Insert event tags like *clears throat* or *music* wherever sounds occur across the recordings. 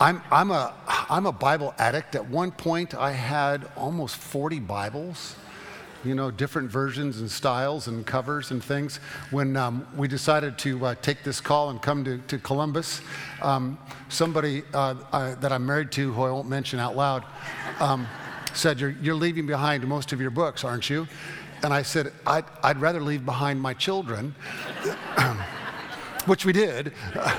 I'm, I'm, a, I'm a Bible addict. At one point, I had almost 40 Bibles, you know, different versions and styles and covers and things. When um, we decided to uh, take this call and come to, to Columbus, um, somebody uh, I, that I'm married to, who I won't mention out loud, um, said, you're, you're leaving behind most of your books, aren't you? And I said, I'd, I'd rather leave behind my children, *clears throat* which we did. *laughs*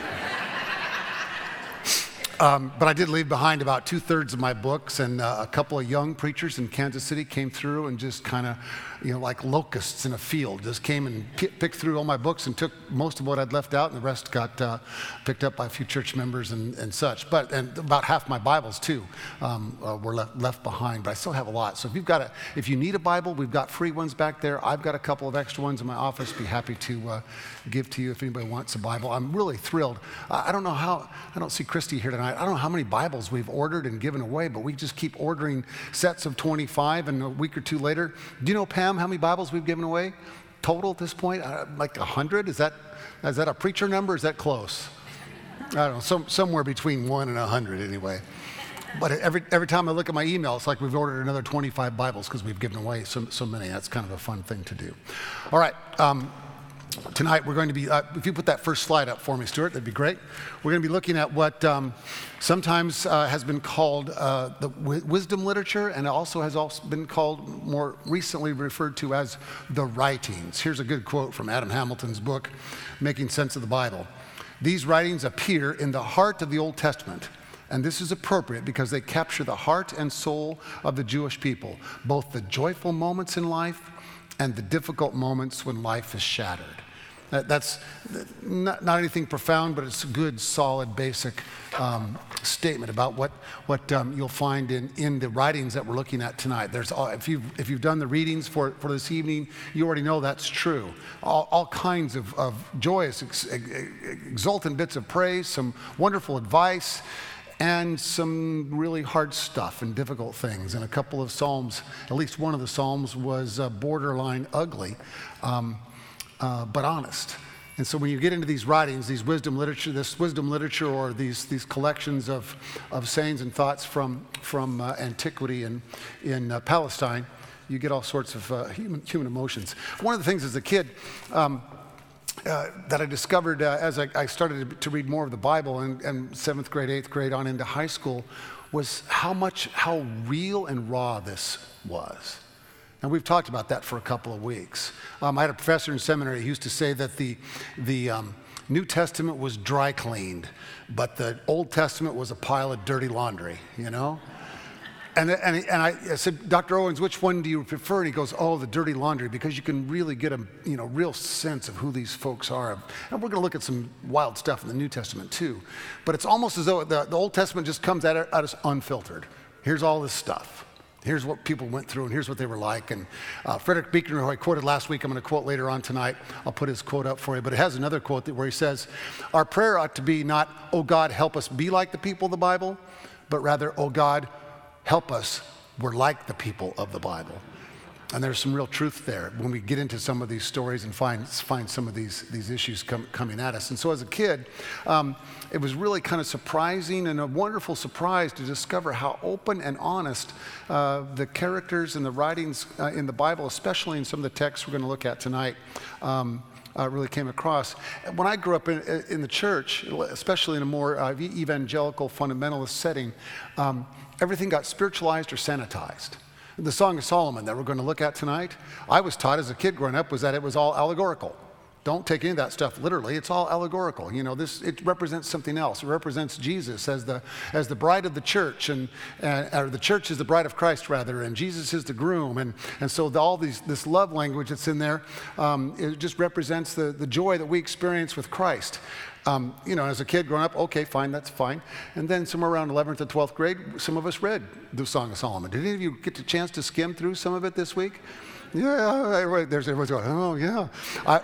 Um, but I did leave behind about two thirds of my books, and uh, a couple of young preachers in Kansas City came through and just kind of, you know, like locusts in a field, just came and p- picked through all my books and took most of what I'd left out, and the rest got uh, picked up by a few church members and, and such. But and about half my Bibles too um, uh, were left, left behind, but I still have a lot. So if you've got a, if you need a Bible, we've got free ones back there. I've got a couple of extra ones in my office. Be happy to uh, give to you if anybody wants a Bible. I'm really thrilled. I don't know how. I don't see Christy here tonight. I don't know how many Bibles we've ordered and given away, but we just keep ordering sets of 25, and a week or two later, do you know, Pam, how many Bibles we've given away total at this point? Uh, like 100? Is that, is that a preacher number? Is that close? I don't know, some, somewhere between one and 100 anyway. But every, every time I look at my email, it's like we've ordered another 25 Bibles because we've given away so, so many. That's kind of a fun thing to do. All right. Um, tonight we're going to be, uh, if you put that first slide up for me, Stuart, that'd be great. We're going to be looking at what um, sometimes uh, has been called uh, the w- wisdom literature and also has also been called more recently referred to as the writings. Here's a good quote from Adam Hamilton's book, Making Sense of the Bible. These writings appear in the heart of the Old Testament. And this is appropriate because they capture the heart and soul of the Jewish people, both the joyful moments in life and the difficult moments when life is shattered. That, that's not, not, anything profound, but it's a good, solid, basic um, statement about what, what um, you'll find in, in the writings that we're looking at tonight. There's all, if, you've, if you've done the readings for, for this evening, you already know that's true. All, all kinds of, of joyous, ex, exultant bits of praise, some wonderful advice and some really hard stuff and difficult things. And a couple of Psalms, at least one of the Psalms, was uh, borderline ugly, um, uh, but honest. And so when you get into these writings, these wisdom literature, this wisdom literature or these, these collections of, of sayings and thoughts from, from uh, antiquity in, in uh, Palestine, you get all sorts of uh, human, human emotions. One of the things as a kid, um, uh, that I discovered uh, as I, I, started to read more of the Bible and, in, seventh grade, eighth grade, on into high school, was how much, how real and raw this was. And we've talked about that for a couple of weeks. Um, I had a professor in seminary who used to say that the, the um, New Testament was dry cleaned, but the Old Testament was a pile of dirty laundry, you know? And, and, and I, said, Dr. Owens, which one do you prefer? And he goes, oh, the dirty laundry, because you can really get a you know, real sense of who these folks are. And we're going to look at some wild stuff in the New Testament too. But it's almost as though the, the Old Testament just comes at, at us unfiltered. Here's all this stuff. Here's what people went through, and here's what they were like. And uh, Frederick Buechner, who I quoted last week, I'm going to quote later on tonight. I'll put his quote up for you. But it has another quote where he says, Our prayer ought to be not, Oh God, help us be like the people of the Bible, but rather, Oh God, help us, we're like the people of the Bible. And there's some real truth there when we get into some of these stories and find, find some of these, these issues com- coming at us. And so as a kid, um, it was really kind of surprising and a wonderful surprise to discover how open and honest uh, the characters and the writings uh, in the Bible, especially in some of the texts we're going to look at tonight, um, uh, really came across. When I grew up in, in the church, especially in a more uh, evangelical fundamentalist setting, um, everything got spiritualized or sanitized. The Song of Solomon that we're going to look at tonight, I was taught as a kid growing up was that it was all allegorical. Don't take any of that stuff literally. It's all allegorical. You know, this it represents something else. It represents Jesus as the as the bride of the church, and, and or the church is the bride of Christ rather, and Jesus is the groom, and and so the, all these this love language that's in there, um, it just represents the the joy that we experience with Christ. Um, you know, as a kid growing up, okay, fine, that's fine. And then somewhere around 11th or 12th grade, some of us read the Song of Solomon. Did any of you get a chance to skim through some of it this week? Yeah, there's everyone's going, oh, yeah. I,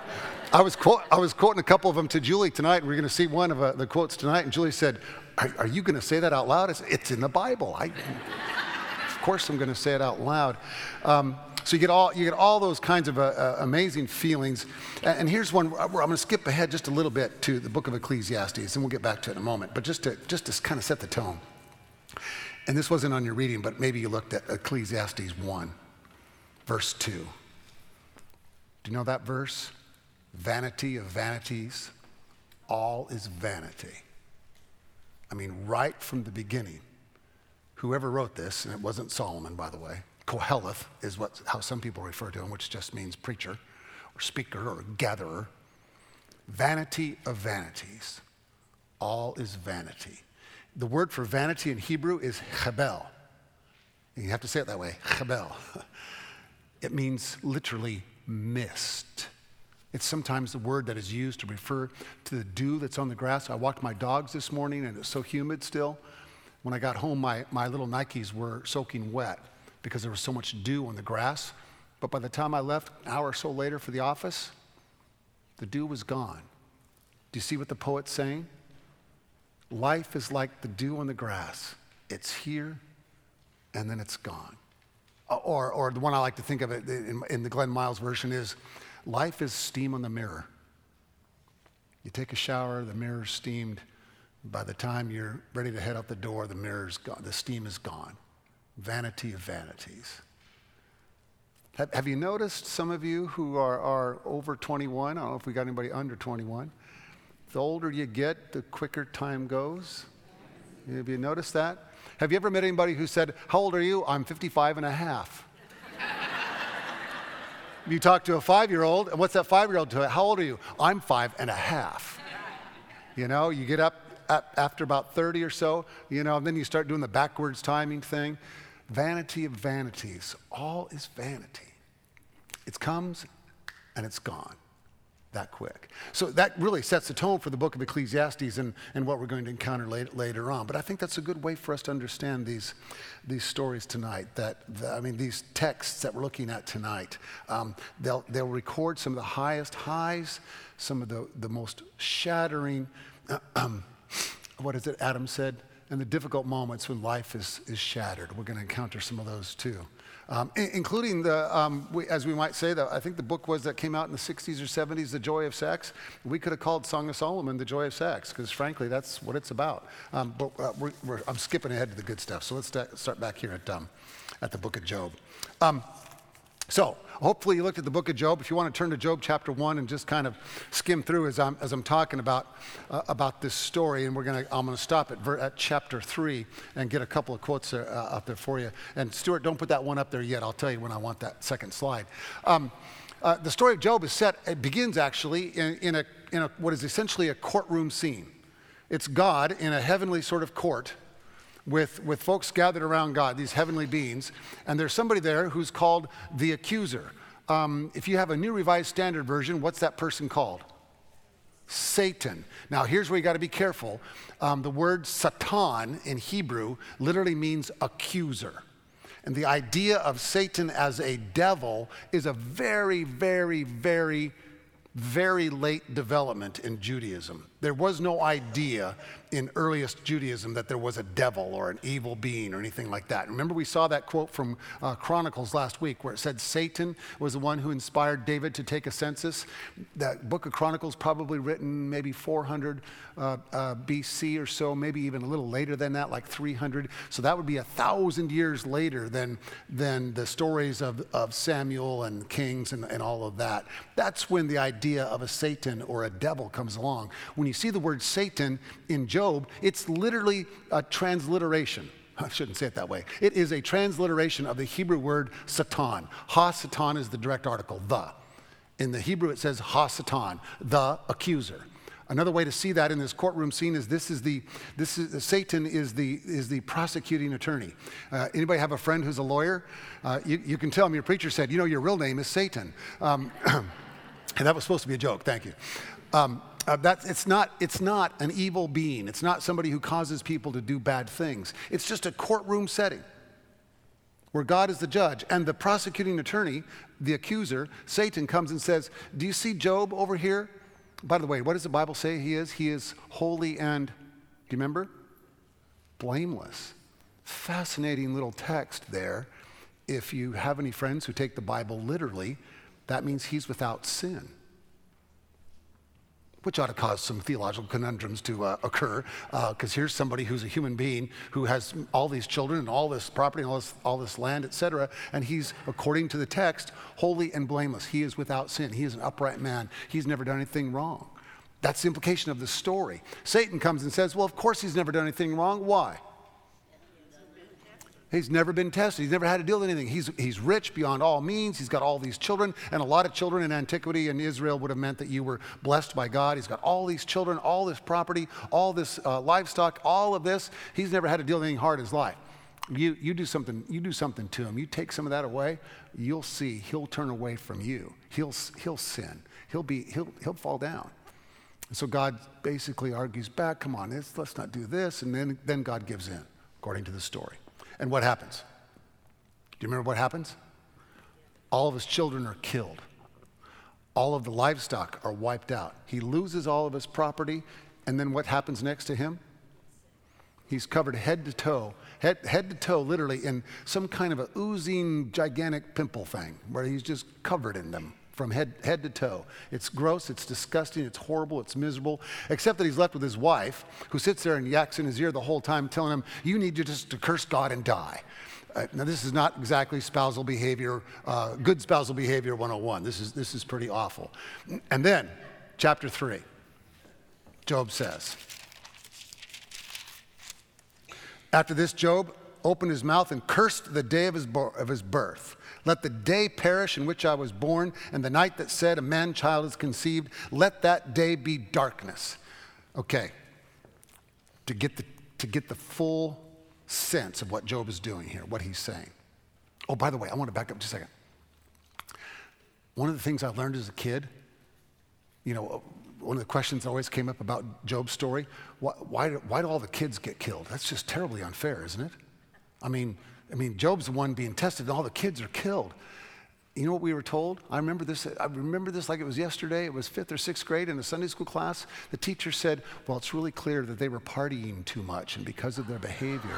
I, was quote, I was quoting a couple of them to Julie tonight. We're going to see one of uh, the quotes tonight. And Julie said, Are, are you going to say that out loud? It's in the Bible. I, of course, I'm going to say it out loud. Um, so you get all you get all those kinds of uh, uh, amazing feelings. And, here's one. I'm going to skip ahead just a little bit to the book of Ecclesiastes, and we'll get back to it in a moment. But just to just to kind of set the tone. And this wasn't on your reading, but maybe you looked at Ecclesiastes 1, verse 2. Do you know that verse? Vanity of vanities, all is vanity. I mean, right from the beginning, whoever wrote this, and it wasn't Solomon, by the way, Koheleth is what, how some people refer to him, which just means preacher or speaker or gatherer. Vanity of vanities, all is vanity. The word for vanity in Hebrew is chabel. You have to say it that way, chabel. *laughs* It means literally mist. It's sometimes the word that is used to refer to the dew that's on the grass. I walked my dogs this morning and it's so humid still. When I got home, my, my little Nikes were soaking wet because there was so much dew on the grass. But by the time I left, an hour or so later for the office, the dew was gone. Do you see what the poet's saying? Life is like the dew on the grass. It's here and then it's gone. Uh, or, or the one I like to think of it in, in the Glenn Miles version is Life is steam on the mirror. You take a shower, the mirror's steamed. By the time you're ready to head out the door, the mirror's gone, the steam is gone. Vanity of vanities. Have, have you noticed some of you who are, are over 21? I don't know if we got anybody under 21. The older you get, the quicker time goes. Have you noticed that? Have you ever met anybody who said, How old are you? I'm 55 and a half. You talk to a five year old, and what's that five year old to? How old are you? I'm five and a half. You know, you get up after about 30 or so, you know, and then you start doing the backwards timing thing. Vanity of vanities. All is vanity. It comes and it's gone that quick. So that really sets the tone for the book of Ecclesiastes and, and what we're going to encounter later, later on. But I think that's a good way for us to understand these, these stories tonight. That, I mean, these texts that we're looking at tonight, um, they'll, they'll record some of the highest highs, some of the, the most shattering, um, *clears throat* what is it Adam said? And the difficult moments when life is, is shattered. We're going to encounter some of those too um, including the, um, we, as we might say, that I think the book was that came out in the 60s or 70s, The Joy of Sex. We could have called Song of Solomon The Joy of Sex, because frankly, that's what it's about. Um, but uh, we're, we're, I'm skipping ahead to the good stuff. So let's start back here at, um, at the book of Job. So, hopefully, you looked at the book of Job. If you want to turn to Job chapter 1 and just kind of skim through as I'm, as I'm talking about, uh, about this story, and we're gonna, I'm going to stop at, ver- at chapter 3 and get a couple of quotes there, uh, up there for you. And, Stuart, don't put that one up there yet. I'll tell you when I want that second slide. Um, uh, the story of Job is set, it begins actually in, in, a, in a, what is essentially a courtroom scene. It's God in a heavenly sort of court with, with folks gathered around God, these heavenly beings, and there's somebody there who's called the accuser. Um, if you have a New Revised Standard Version, what's that person called? Satan. Now, here's where you got to be careful. Um, the word Satan in Hebrew literally means accuser. And the idea of Satan as a devil is a very, very, very, very late development in Judaism. There was no idea in earliest Judaism that there was a devil or an evil being or anything like that. Remember, we saw that quote from uh, Chronicles last week where it said Satan was the one who inspired David to take a census. That book of Chronicles probably written maybe 400 uh, uh, BC or so, maybe even a little later than that, like 300. So that would be a thousand years later than, than the stories of, of Samuel and Kings and, and all of that. That's when the idea of a Satan or a devil comes along. When you see the word Satan in Job, it's literally a transliteration. *laughs* I shouldn't say it that way. It is a transliteration of the Hebrew word Satan. Ha Satan is the direct article, the. In the Hebrew, it says Ha Satan, the accuser. Another way to see that in this courtroom scene is this is the this is Satan is the is the prosecuting attorney. Uh, anybody have a friend who's a lawyer? Uh, you, you, can tell him your preacher said, you know, your real name is Satan. Um, *clears throat* and that was supposed to be a joke. Thank you. Um, uh, it's, not, it's not an evil being. It's not somebody who causes people to do bad things. It's just a courtroom setting where God is the judge. And the prosecuting attorney, the accuser, Satan, comes and says, Do you see Job over here? By the way, what does the Bible say he is? He is holy and, do you remember? Blameless. Fascinating little text there if you have any friends who take the Bible literally, that means he's without sin which ought to cause some theological conundrums to uh, occur, because uh, here's somebody who's a human being who has all these children and all this property and all this, all this land, etc., and he's, according to the text, holy and blameless. He is without sin. He is an upright man. He's never done anything wrong. That's the implication of the story. Satan comes and says, Well, of course he's never done anything wrong. Why? He's never been tested. He's never had to deal with anything. He's, he's rich beyond all means. He's got all these children, and a lot of children in antiquity in Israel would have meant that you were blessed by God. He's got all these children, all this property, all this uh, livestock, all of this. He's never had to deal with anything hard in his life. You, you, do something, you do something to him, you take some of that away, you'll see he'll turn away from you. He'll, he'll sin. He'll, be, he'll, he'll fall down. And so God basically argues back, come on, let's, let's not do this. And then, then God gives in, according to the story. And what happens? Do you remember what happens? All of his children are killed. All of the livestock are wiped out. He loses all of his property. And then what happens next to him? He's covered head to toe, head, head to toe, literally, in some kind of a oozing, gigantic pimple thing where he's just covered in them from head, head to toe. It's gross, it's disgusting, it's horrible, it's miserable, except that he's left with his wife, who sits there and yaks in his ear the whole time, telling him, You need to just to curse God and die. Uh, now, this is not exactly spousal behavior, uh, good spousal behavior 101. This is, this is pretty awful. And then, chapter 3, Job says, After this, Job opened his mouth and cursed the day of his, bo- of his birth. Let the day perish in which I was born, and the night that said a man child is conceived, let that day be darkness. Okay, to get the, to get the full sense of what Job is doing here, what he's saying. Oh, by the way, I want to back up just a second. One of the things I learned as a kid, you know, one of the questions that always came up about Job's story why, why, why do all the kids get killed? That's just terribly unfair, isn't it? I mean, I mean, Job's the one being tested, and all the kids are killed. You know what we were told? I remember this. I remember this like it was yesterday. It was fifth or sixth grade in a Sunday school class. The teacher said, "Well, it's really clear that they were partying too much, and because of their behavior."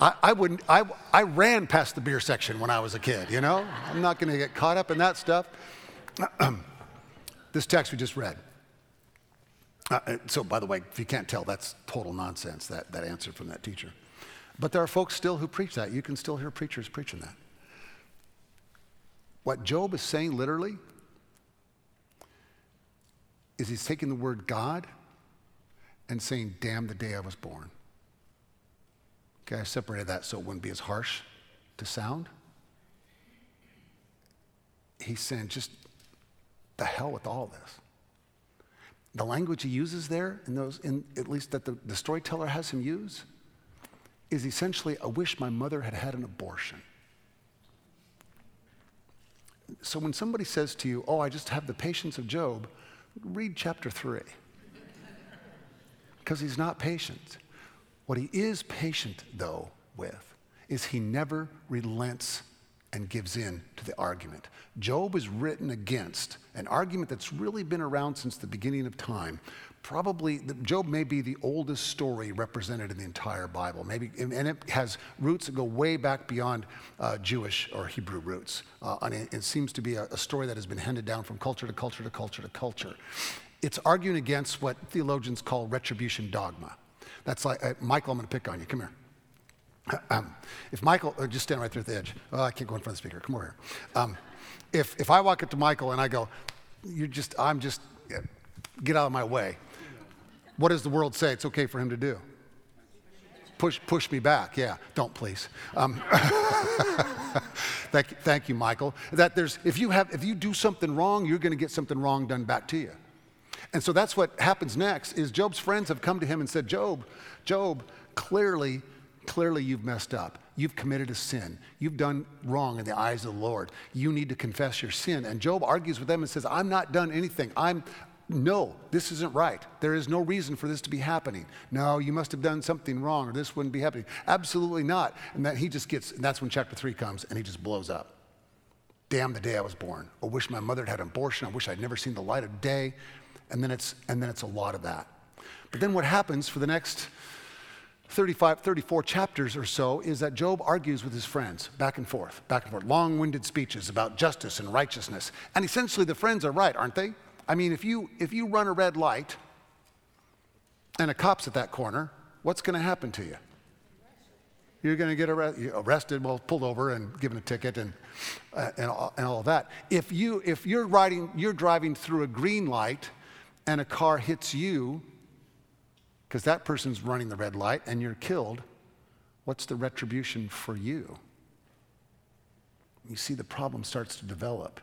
I, wouldn't. I, I ran past the beer section when I was a kid. You know, I'm not going to get caught up in that stuff. *clears throat* this text we just read. Uh, so, by the way, if you can't tell, that's total nonsense, that, that answer from that teacher. But there are folks still who preach that. You can still hear preachers preaching that. What Job is saying literally is he's taking the word God and saying, Damn the day I was born. Okay, I separated that so it wouldn't be as harsh to sound. He's saying, Just the hell with all this the language he uses there, in those, in, at least that the, the storyteller has him use, is essentially, I wish my mother had had an abortion. So when somebody says to you, Oh, I just have the patience of Job, read chapter 3. Because he's not patient. What he is patient, though, with is he never relents and gives in to the argument. Job is written against an argument that's really been around since the beginning of time. Probably, Job may be the oldest story represented in the entire Bible. Maybe, and it has roots that go way back beyond uh, Jewish or Hebrew roots. Uh, and it, it, seems to be a, a story that has been handed down from culture to culture to culture to culture. It's arguing against what theologians call retribution dogma. That's like, uh, Michael, I'm going to pick on you. Come here. Um, if Michael, uh, just stand right there at the edge. Oh, I can't go in front of the speaker. Come over here. Um, if, if I walk up to Michael and I go, you're just, I'm just, get out of my way. What does the world say it's okay for him to do? Push, push me back. Yeah, don't please. Um, *laughs* thank, thank you, Michael. That there's, if you have, if you do something wrong, you're going to get something wrong done back to you. And so that's what happens next. Is Job's friends have come to him and said, Job, Job, clearly Clearly, you've messed up. You've committed a sin. You've done wrong in the eyes of the Lord. You need to confess your sin. And Job argues with them and says, I'm not done anything. I'm, no, this isn't right. There is no reason for this to be happening. No, you must have done something wrong or this wouldn't be happening. Absolutely not. And then he just gets, and that's when chapter three comes and he just blows up. Damn the day I was born. I wish my mother had had an abortion. I wish I'd never seen the light of day. And then it's, and then it's a lot of that. But then what happens for the next 35, 34 chapters or so is that Job argues with his friends back and forth, back and forth, long winded speeches about justice and righteousness. And essentially, the friends are right, aren't they? I mean, if you, if you run a red light and a cop's at that corner, what's going to happen to you? You're going to get arrested, well, pulled over and given a ticket and, uh, and, all, and all of that. If, you, if you're, riding, you're driving through a green light and a car hits you, because that person's running the red light and you're killed, what's the retribution for you? You see, the problem starts to develop.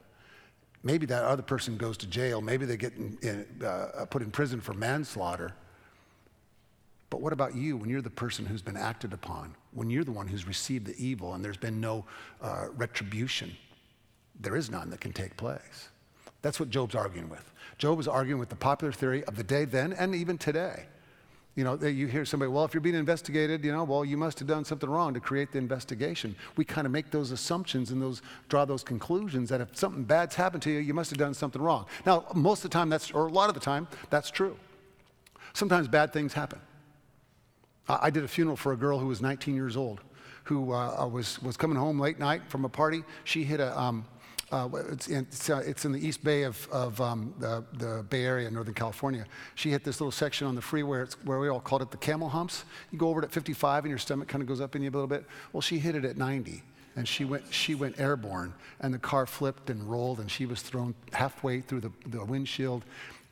Maybe that other person goes to jail. Maybe they get in, in, uh, put in prison for manslaughter. But what about you when you're the person who's been acted upon? When you're the one who's received the evil and there's been no uh, retribution? There is none that can take place. That's what Job's arguing with. Job is arguing with the popular theory of the day then and even today you know, you hear somebody, well, if you're being investigated, you know, well, you must have done something wrong to create the investigation. We kind of make those assumptions and those draw those conclusions that if something bad's happened to you, you must have done something wrong. Now, most of the time, that's, or a lot of the time, that's true. Sometimes bad things happen. I did a funeral for a girl who was 19 years old, who uh, was, was coming home late night from a party. She hit a, um, uh, it's, in, it's, uh, it's, in, the East Bay of, of um, the, the, Bay Area, Northern California. She hit this little section on the freeway where, we all called it the camel humps. You go over it at 55 and your stomach kind of goes up in you a little bit. Well, she hit it at 90 and she went, she went airborne and the car flipped and rolled and she was thrown halfway through the, the windshield.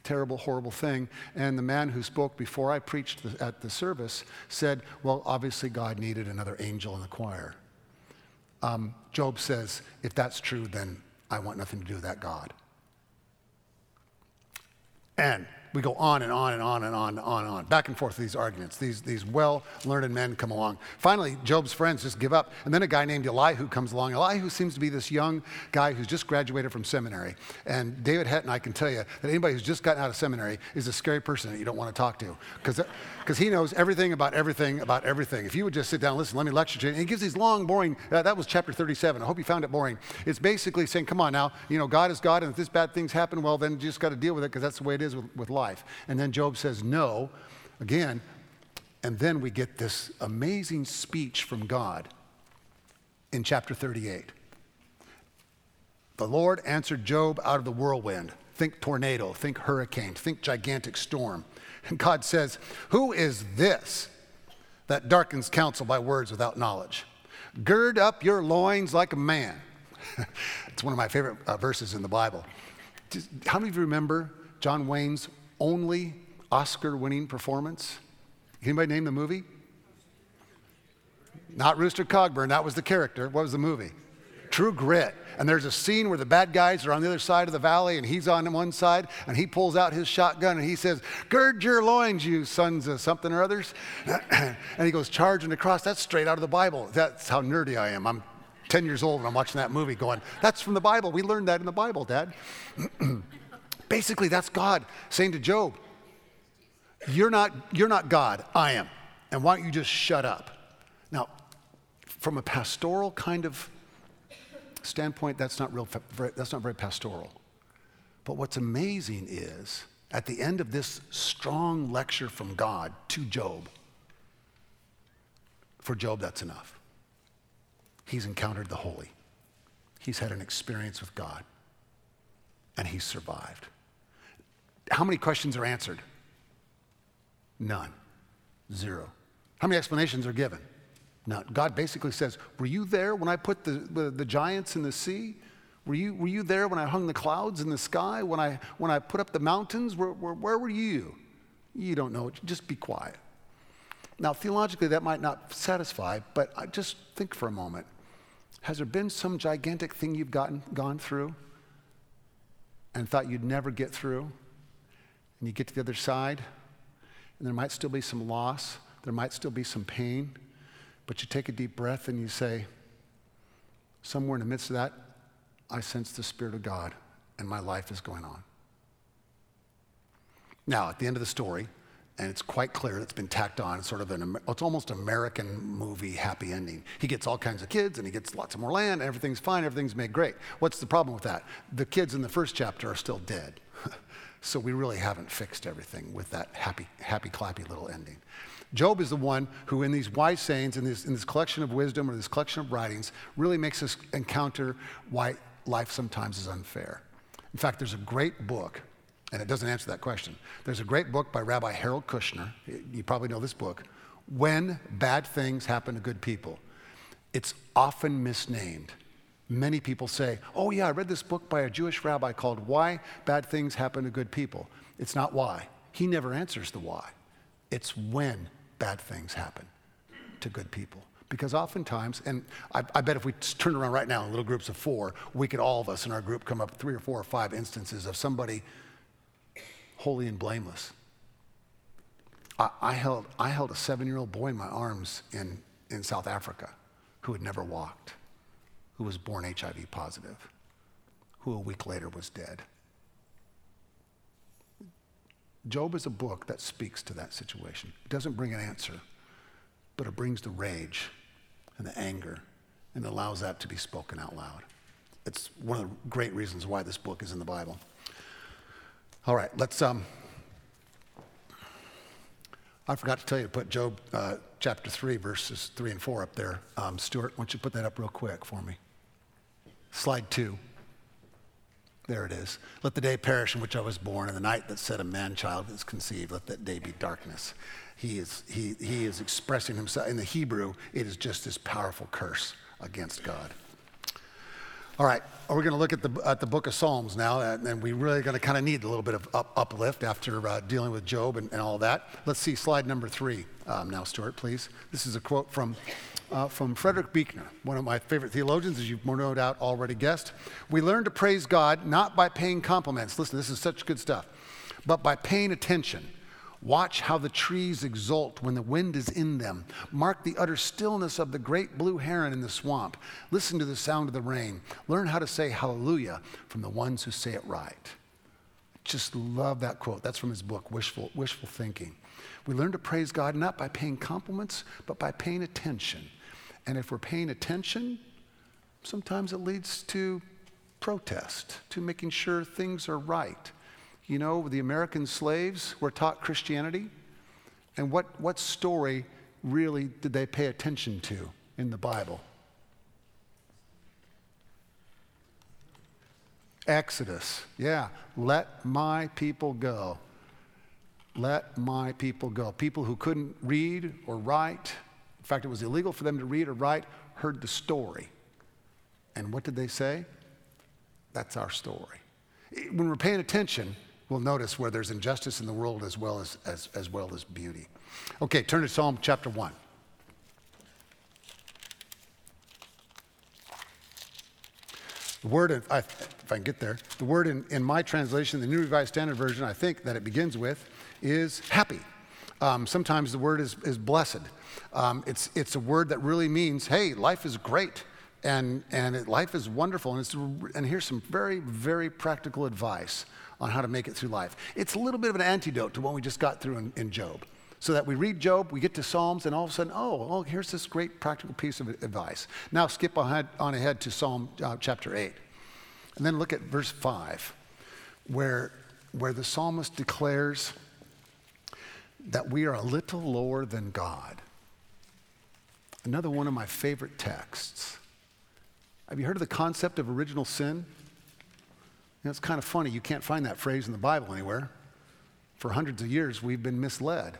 Terrible, horrible thing. And the man who spoke before I preached the, at the service said, Well, obviously, God needed another angel in the choir. Um, Job says, If that's true, then I want nothing to do with that God. And we go on and on and on and on and on and on, back and forth with these arguments. These, these well learned men come along. Finally, Job's friends just give up. And then a guy named Elihu comes along. Elihu seems to be this young guy who's just graduated from seminary. And David Hetton, I can tell you that anybody who's just gotten out of seminary is a scary person that you don't want to talk to because he knows everything about everything about everything. If you would just sit down and listen, let me lecture to you. And he gives these long, boring, uh, that was chapter 37. I hope you found it boring. It's basically saying, come on now, you know, God is God, and if this bad things happen, well, then you just got to deal with it because that's the way it is with, with life. And then Job says, No, again. And then we get this amazing speech from God in chapter 38. The Lord answered Job out of the whirlwind. Think tornado, think hurricane, think gigantic storm. And *laughs* God says, Who is this that darkens counsel by words without knowledge? Gird up your loins like a man. *laughs* it's one of my favorite uh, verses in the Bible. How many of you remember John Wayne's only Oscar winning performance? Anybody name the movie? Not Rooster Cogburn, that was the character. What was the movie? True Grit. And there's a scene where the bad guys are on the other side of the valley and he's on one side and he pulls out his shotgun and he says, Gird your loins, you sons of something or others. *clears throat* and he goes charging across. That's straight out of the Bible. That's how nerdy I am. I'm 10 years old and I'm watching that movie going, That's from the Bible. We learned that in the Bible, Dad. *clears throat* Basically, that's God saying to Job, You're not, you're not God, I am. And why don't you just shut up? Now, from a pastoral kind of standpoint, that's not, real, that's not very pastoral. But what's amazing is, at the end of this strong lecture from God to Job, for Job, that's enough. He's encountered the holy, he's had an experience with God, and he's survived. How many questions are answered? None. Zero. How many explanations are given? None. God basically says, Were you there when I put the, the, the, giants in the sea? Were you, were you there when I hung the clouds in the sky? When I, when I put up the mountains? Where, where, where were you? You don't know. Just be quiet. Now, theologically, that might not satisfy, but I just think for a moment. Has there been some gigantic thing you've gotten, gone through and thought you'd never get through? and you get to the other side, and there might still be some loss, there might still be some pain, but you take a deep breath and you say, somewhere in the midst of that, I sense the Spirit of God, and my life is going on. Now, at the end of the story, and it's quite clear it's been tacked on sort of an it's almost American movie happy ending. He gets all kinds of kids and he gets lots of more land, and everything's fine, everything's made great. What's the problem with that? The kids in the first chapter are still dead. *laughs* So we really haven't fixed everything with that happy, happy, clappy little ending. Job is the one who, in these wise sayings, in this, in this collection of wisdom or this collection of writings, really makes us encounter why life sometimes is unfair. In fact, there's a great book, and it doesn't answer that question. There's a great book by Rabbi Harold Kushner. You probably know this book When Bad Things Happen to Good People. It's often misnamed. Many people say, Oh, yeah, I read this book by a Jewish rabbi called Why Bad Things Happen to Good People. It's not why. He never answers the why. It's when bad things happen to good people. Because oftentimes, and I, I, bet if we turn around right now in little groups of four, we could all of us in our group come up with three or four or five instances of somebody holy and blameless. I, I held, I held a seven year old boy in my arms in, in South Africa who had never walked, who was born HIV positive, who a week later was dead. Job is a book that speaks to that situation. It doesn't bring an answer, but it brings the rage and the anger and allows that to be spoken out loud. It's one of the great reasons why this book is in the Bible. All right, let's. Um, I forgot to tell you to put Job uh, chapter 3, verses 3 and 4 up there. Um, Stuart, why don't you put that up real quick for me? Slide 2. There it is. Let the day perish in which I was born, and the night that said a man child is conceived, let that day be darkness. He is, he, he is expressing himself. In the Hebrew, it is just this powerful curse against God. All right, we're going to look at the, at the book of Psalms now, and we really going to kind of need a little bit of up, uplift after uh, dealing with Job and, and, all that. Let's see slide number three um, now, Stuart, please. This is a quote from, uh, from Frederick Buechner, one of my favorite theologians, as you've no doubt already guessed. We learn to praise God not by paying compliments. Listen, this is such good stuff, but by paying attention Watch how the trees exult when the wind is in them. Mark the utter stillness of the great blue heron in the swamp. Listen to the sound of the rain. Learn how to say hallelujah from the ones who say it right. Just love that quote. That's from his book, Wishful, Wishful Thinking. We learn to praise God not by paying compliments, but by paying attention. And if we're paying attention, sometimes it leads to protest, to making sure things are right. You know, the American slaves were taught Christianity. And what, what story really did they pay attention to in the Bible? Exodus. Yeah. Let my people go. Let my people go. People who couldn't read or write, fact, it was illegal for them to read or write, heard the story. And what did they say? That's our story. When we're paying attention, we'll notice where there's injustice in the world as well as, as, as well as beauty. Okay, turn to Psalm chapter 1. The word, if I, if I can get there, the word in, in my translation, the New Revised Standard Version, I think that it begins with is happy. Um, sometimes the word is, is blessed. Um, it's, it's a word that really means, hey, life is great and, and it, life is wonderful. And, it's, and here's some very, very practical advice on how to make it through life. It's a little bit of an antidote to what we just got through in, in Job. So that we read Job, we get to Psalms, and all of a sudden, oh, oh here's this great practical piece of advice. Now skip ahead, on ahead to Psalm uh, chapter 8. And then look at verse 5, where, where the psalmist declares that we are a little lower than God. Another one of my favorite texts. Have you heard of the concept of original sin? know, it's kind of funny. You can't find that phrase in the Bible anywhere. For hundreds of years, we've been misled.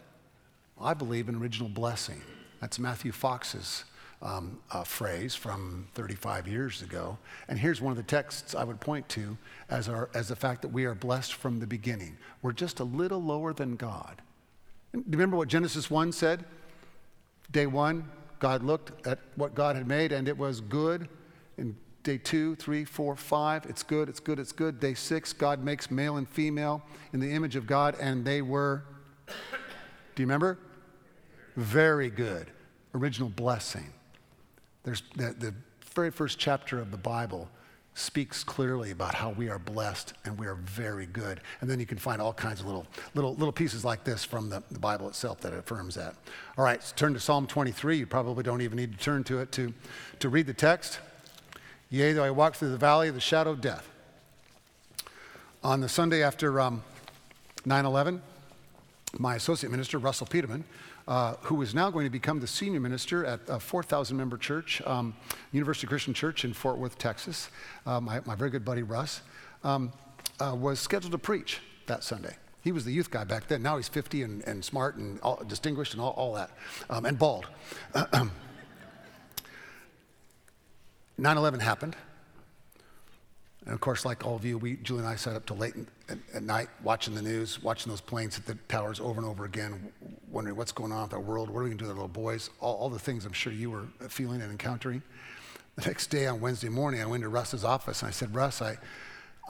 I believe in original blessing. That's Matthew Fox's um, uh, phrase from 35 years ago. And here's one of the texts I would point to as, our, as the fact that we are blessed from the beginning. We're just a little lower than God. And remember what Genesis 1 said? Day one, God looked at what God had made and it was good. And Day two, three, four, five, it's good, it's good, it's good. Day six, God makes male and female in the image of God, and they were, do you remember? Very good. Original blessing. There's the, the very first chapter of the Bible speaks clearly about how we are blessed and we are very good. And then you can find all kinds of little, little, little pieces like this from the, the Bible itself that affirms that. All right, so turn to Psalm 23. You probably don't even need to turn to it to, to read the text. Yea, though I walk through the valley of the shadow of death. On the Sunday after, um, 9 11, my associate minister, Russell Peterman, uh, who is now going to become the senior minister at a 4,000 member church, um, University Christian Church in Fort Worth, Texas, uh, my, my, very good buddy Russ, um, uh, was scheduled to preach that Sunday. He was the youth guy back then. Now he's 50 and, and smart and all, distinguished and all, all that, um, and bald. *clears throat* 9 11 happened. And of course, like all of you, we, Julie and I sat up till late at, at, night watching the news, watching those planes hit the towers over and over again, wondering what's going on with our world, what are we going to do our little boys, all, all the things I'm sure you were feeling and encountering. The next day on Wednesday morning, I went to Russ's office and I said, Russ, I,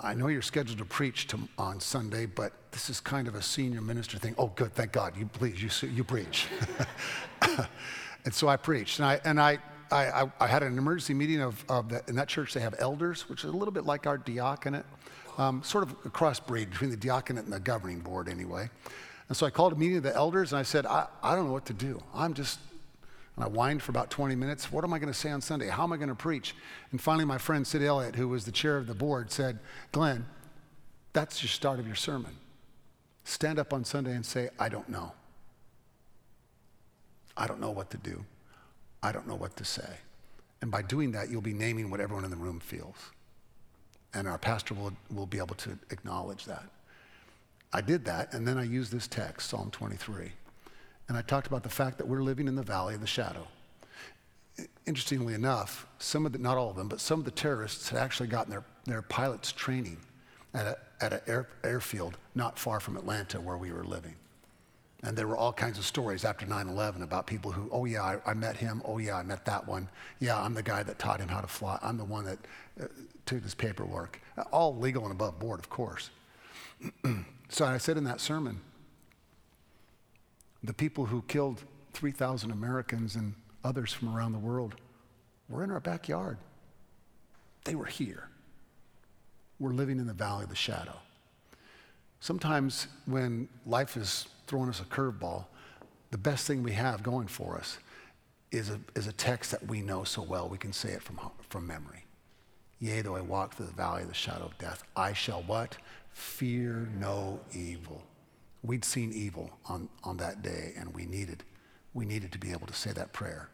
I know you're scheduled to preach to, on Sunday, but this is kind of a senior minister thing. Oh, good, thank God. You please, you, you preach. *laughs* and so I preached. And I, and I I, I, I, had an emergency meeting of, of the, in that church. They have elders, which is a little bit like our diaconate, um, sort of a crossbreed between the diaconate and the governing board, anyway. And so I called a meeting of the elders and I said, I, I don't know what to do. I'm just, and I whined for about 20 minutes. What am I going to say on Sunday? How am I going to preach? And finally, my friend Sid Elliott, who was the chair of the board, said, Glenn, that's your start of your sermon. Stand up on Sunday and say, I don't know. I don't know what to do. I don't know what to say. And by doing that, you'll be naming what everyone in the room feels. And our pastor will, will be able to acknowledge that. I did that, and then I used this text, Psalm 23. And I talked about the fact that we're living in the valley of the shadow. Interestingly enough, some of the, not all of them, but some of the terrorists had actually gotten their, their pilots training at, a, at an air, airfield not far from Atlanta where we were living. And there were all kinds of stories after 9 11 about people who, oh, yeah, I, I, met him. Oh, yeah, I met that one. Yeah, I'm the guy that taught him how to fly. I'm the one that uh, took his paperwork. All legal and above board, of course. *clears throat* so I said in that sermon the people who killed 3,000 Americans and others from around the world were in our backyard. They were here. We're living in the valley of the shadow. Sometimes when life is throwing us a curveball, the best thing we have going for us is a, is a text that we know so well we can say it from, from memory. Yea, though I walk through the valley of the shadow of death, I shall what? Fear no evil. We'd seen evil on, on that day, and we needed, we needed to be able to say that prayer,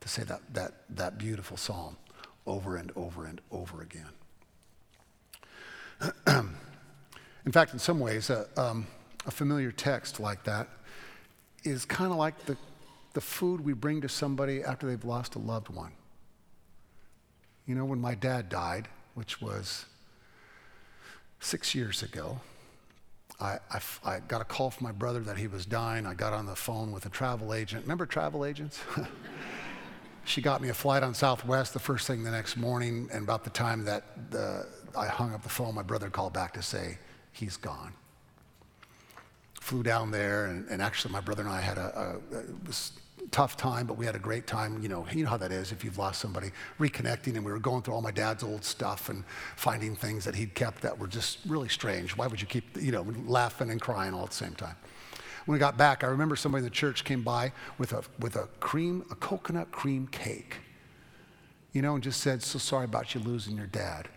to say that, that, that beautiful psalm over and over and over again. *clears throat* in fact, in some ways, uh, um, a familiar text like that is kind of like the, the food we bring to somebody after they've lost a loved one. You know, when my dad died, which was six years ago, I, I, I, got a call from my brother that he was dying. I got on the phone with a travel agent. Remember travel agents? *laughs* she got me a flight on Southwest the first thing the next morning, and about the time that the, I hung up the phone, my brother called back to say, he's gone flew down there, and, and actually my brother and I had a, a, a tough time, but we had a great time. You know, you know how that is if you've lost somebody, reconnecting, and we were going through all my dad's old stuff and finding things that he'd kept that were just really strange. Why would you keep, you know, laughing and crying all at the same time? When we got back, I remember somebody in the church came by with a, with a cream, a coconut cream cake, you know, and just said, So sorry about you losing your dad.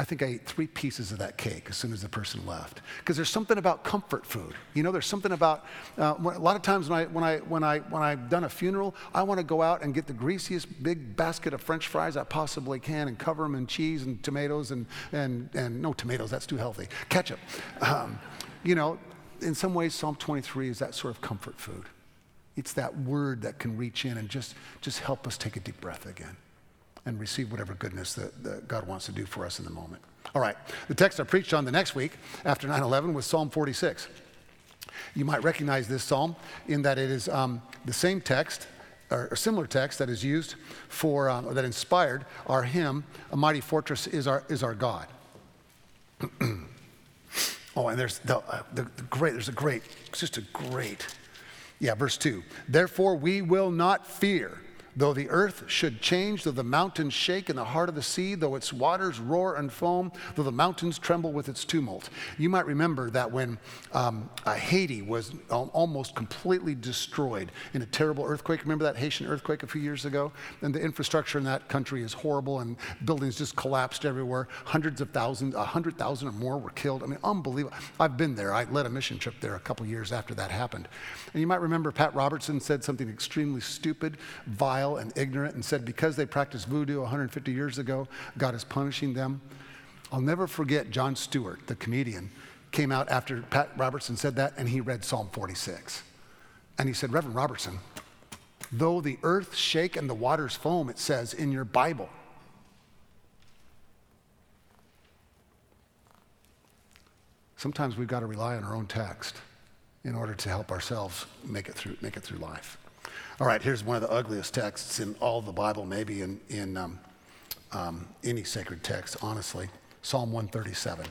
I think I ate three pieces of that cake as soon as the person left. Because there's something about comfort food. You know, there's something about, uh, a lot of times when, I, when, I, when, I, when I've done a funeral, I want to go out and get the greasiest big basket of french fries I possibly can and cover them in cheese and tomatoes and, and, and no tomatoes, that's too healthy, ketchup. Um, you know, in some ways, Psalm 23 is that sort of comfort food. It's that word that can reach in and just, just help us take a deep breath again and receive whatever goodness that, that, God wants to do for us in the moment. All right, the text I preached on the next week after 9 11 was Psalm 46. You might recognize this psalm in that it is um, the same text or a similar text that is used for, um, that inspired our hymn, A Mighty Fortress is Our, is our God. *clears throat* oh, and there's the, uh, the, the great, there's a great, just a great, yeah, verse 2. Therefore we will not fear Though the earth should change, though the mountains shake in the heart of the sea, though its waters roar and foam, though the mountains tremble with its tumult. You might remember that when um, uh, Haiti was almost completely destroyed in a terrible earthquake. Remember that Haitian earthquake a few years ago? And the infrastructure in that country is horrible, and buildings just collapsed everywhere. Hundreds of thousands, a hundred thousand or more were killed. I mean, unbelievable. I've been there. I led a mission trip there a couple years after that happened. And you might remember Pat Robertson said something extremely stupid, vile vile and ignorant and said because they practiced voodoo 150 years ago, God is punishing them. I'll never forget Jon Stewart, the comedian, came out after Pat Robertson said that and he read Psalm 46. And he said, Reverend Robertson, though the earth shake and the waters foam, it says in your Bible. Sometimes we've got to rely on our own text in order to help ourselves make it through, make it through life. All right, here's one of the ugliest texts in all the Bible, maybe in, in um, um, any sacred text, honestly Psalm 137.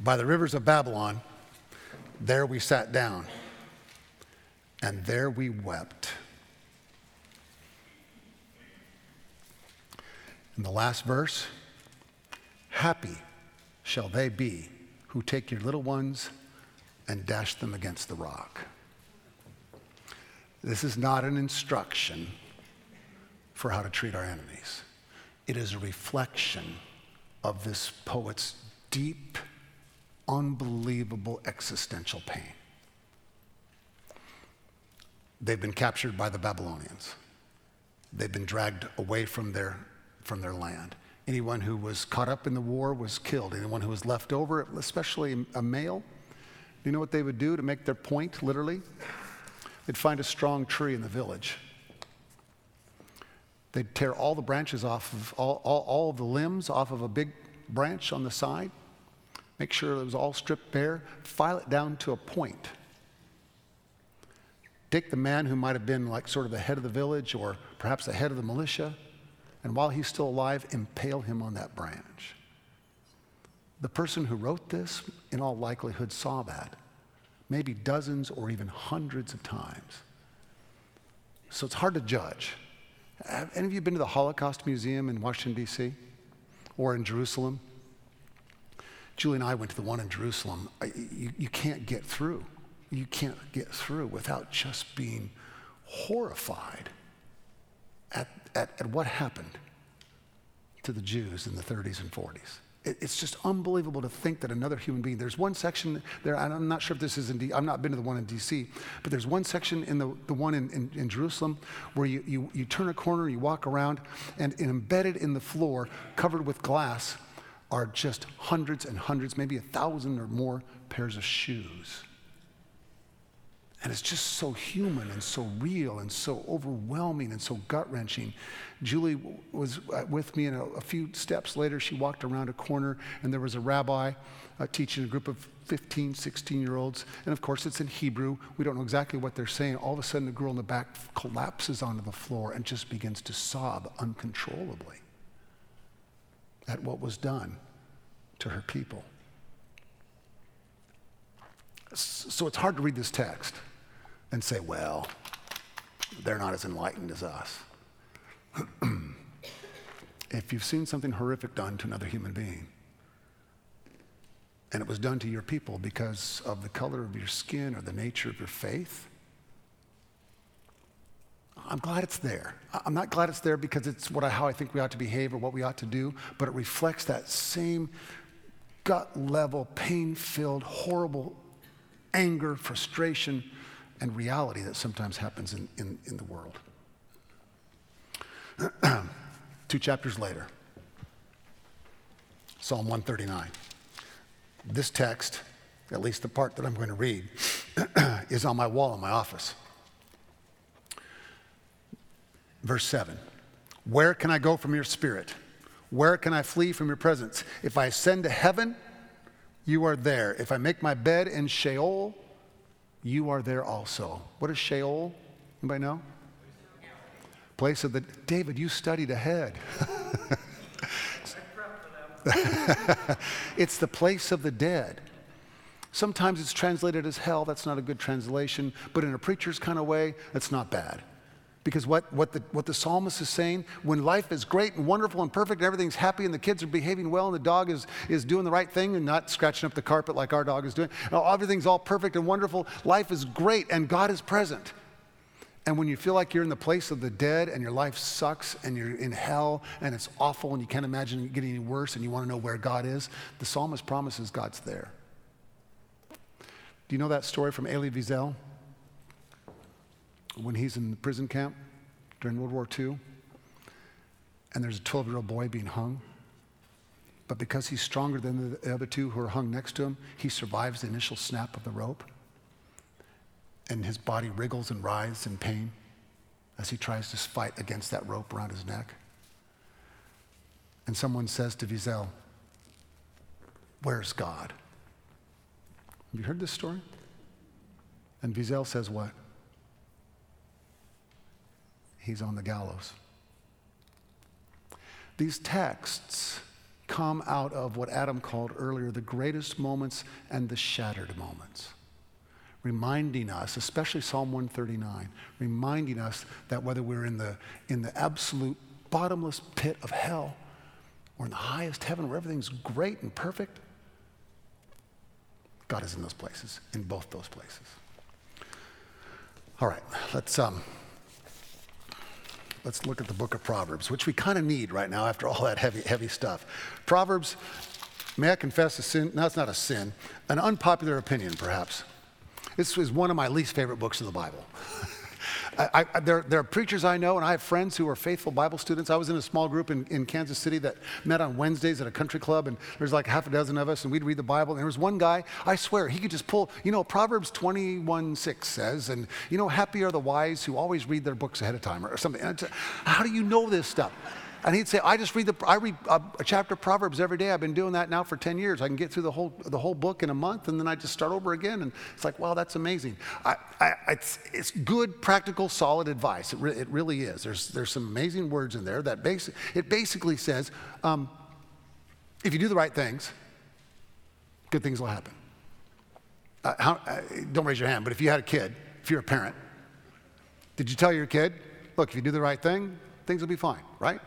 By the rivers of Babylon, there we sat down, and there we wept. In the last verse, happy shall they be who take your little ones and dash them against the rock. This is not an instruction for how to treat our enemies. It is a reflection of this poet's deep, unbelievable existential pain. They've been captured by the Babylonians. They've been dragged away from their, from their land. Anyone who was caught up in the war was killed. Anyone who was left over, especially a male, you know what they would do to make their point, literally? They'd find a strong tree in the village. They'd tear all the branches off of, all, all, all of the limbs off of a big branch on the side, make sure it was all stripped bare, file it down to a point. Take the man who might have been like sort of the head of the village or perhaps the head of the militia and while he's still alive, impale him on that branch. The person who wrote this, in all likelihood, saw that maybe dozens or even hundreds of times. So it's hard to judge. Have any of you been to the Holocaust Museum in Washington, D.C. or in Jerusalem? Julie and I went to the one in Jerusalem. You, you can't get through. You can't get through without just being horrified at, at, at what happened to the Jews in the 30s and 40s. it's just unbelievable to think that another human being, there's one section there, I'm not sure if this is in, D, I've not been to the one in DC, but there's one section in the, the one in, in, in Jerusalem where you, you, you turn a corner, you walk around, and embedded in the floor, covered with glass, are just hundreds and hundreds, maybe a thousand or more pairs of shoes. And it's just so human and so real and so overwhelming and so gut wrenching. Julie was uh, with me, and a, a, few steps later, she walked around a corner, and there was a rabbi uh, teaching a group of 15, 16 year olds. And of course, it's in Hebrew. We don't know exactly what they're saying. All of a sudden, the girl in the back collapses onto the floor and just begins to sob uncontrollably at what was done to her people. So it's hard to read this text and say, well, they're not as enlightened as us. *clears throat* if you've seen something horrific done to another human being, and it was done to your people because of the color of your skin or the nature of your faith, I'm glad it's there. I'm not glad it's there because it's what I, how I think we ought to behave or what we ought to do, but it reflects that same gut level, pain filled, horrible anger, frustration, and reality that sometimes happens in, in, in the world. *clears throat* Two chapters later, Psalm 139. This text, at least the part that I'm going to read, *clears throat* is on my wall in my office. Verse 7 Where can I go from your spirit? Where can I flee from your presence? If I ascend to heaven, you are there. If I make my bed in Sheol, you are there also. What is Sheol? Anybody know? Place of the David, you studied ahead. *laughs* it's the place of the dead. Sometimes it's translated as hell. That's not a good translation. But in a preacher's kind of way, that's not bad. Because what, what, the, what the psalmist is saying, when life is great and wonderful and perfect and everything's happy and the kids are behaving well and the dog is, is doing the right thing and not scratching up the carpet like our dog is doing, everything's all perfect and wonderful, life is great and God is present. And when you feel like you're in the place of the dead and your life sucks and you're in hell and it's awful and you can't imagine it getting any worse and you want to know where God is, the psalmist promises God's there. Do you know that story from Elie Wiesel? When he's in the prison camp during World War II, and there's a 12 year old boy being hung. But because he's stronger than the other two who are hung next to him, he survives the initial snap of the rope and his body wriggles and writhes in pain as he tries to fight against that rope around his neck. And someone says to Wiesel, Where's God? Have you heard this story? And Wiesel says, What? He's on the gallows. These texts come out of what Adam called earlier the greatest moments and the shattered moments reminding us, especially Psalm 139, reminding us that whether we're in the, in the absolute bottomless pit of hell or in the highest heaven where everything's great and perfect, God is in those places, in both those places. All right, let's, um, let's look at the book of Proverbs, which we kind of need right now after all that heavy, heavy stuff. Proverbs, may I confess a sin? No, it's not a sin, an unpopular opinion, perhaps. This is one of my least favorite books in the Bible. *laughs* I, I, there, there, are preachers I know, and I have friends who are faithful Bible students. I was in a small group in, in, Kansas City that met on Wednesdays at a country club, and there's like half a dozen of us, and we'd read the Bible. And there was one guy, I swear, he could just pull, you know, Proverbs 21 6 says, and, you know, happy are the wise who always read their books ahead of time, or, or something. How do you know this stuff? And he'd say, I just read the, I read a, a, chapter of Proverbs every day. I've been doing that now for 10 years. I can get through the whole, the whole book in a month and then I just start over again. And it's like, wow, that's amazing. I, I, it's, it's good, practical, solid advice. It, re, it really is. There's, there's some amazing words in there that basi- it basically says, um, if you do the right things, good things will happen. Uh, how, uh, don't raise your hand, but if you had a kid, if you're a parent, did you tell your kid, look, if you do the right thing, things will be fine, right?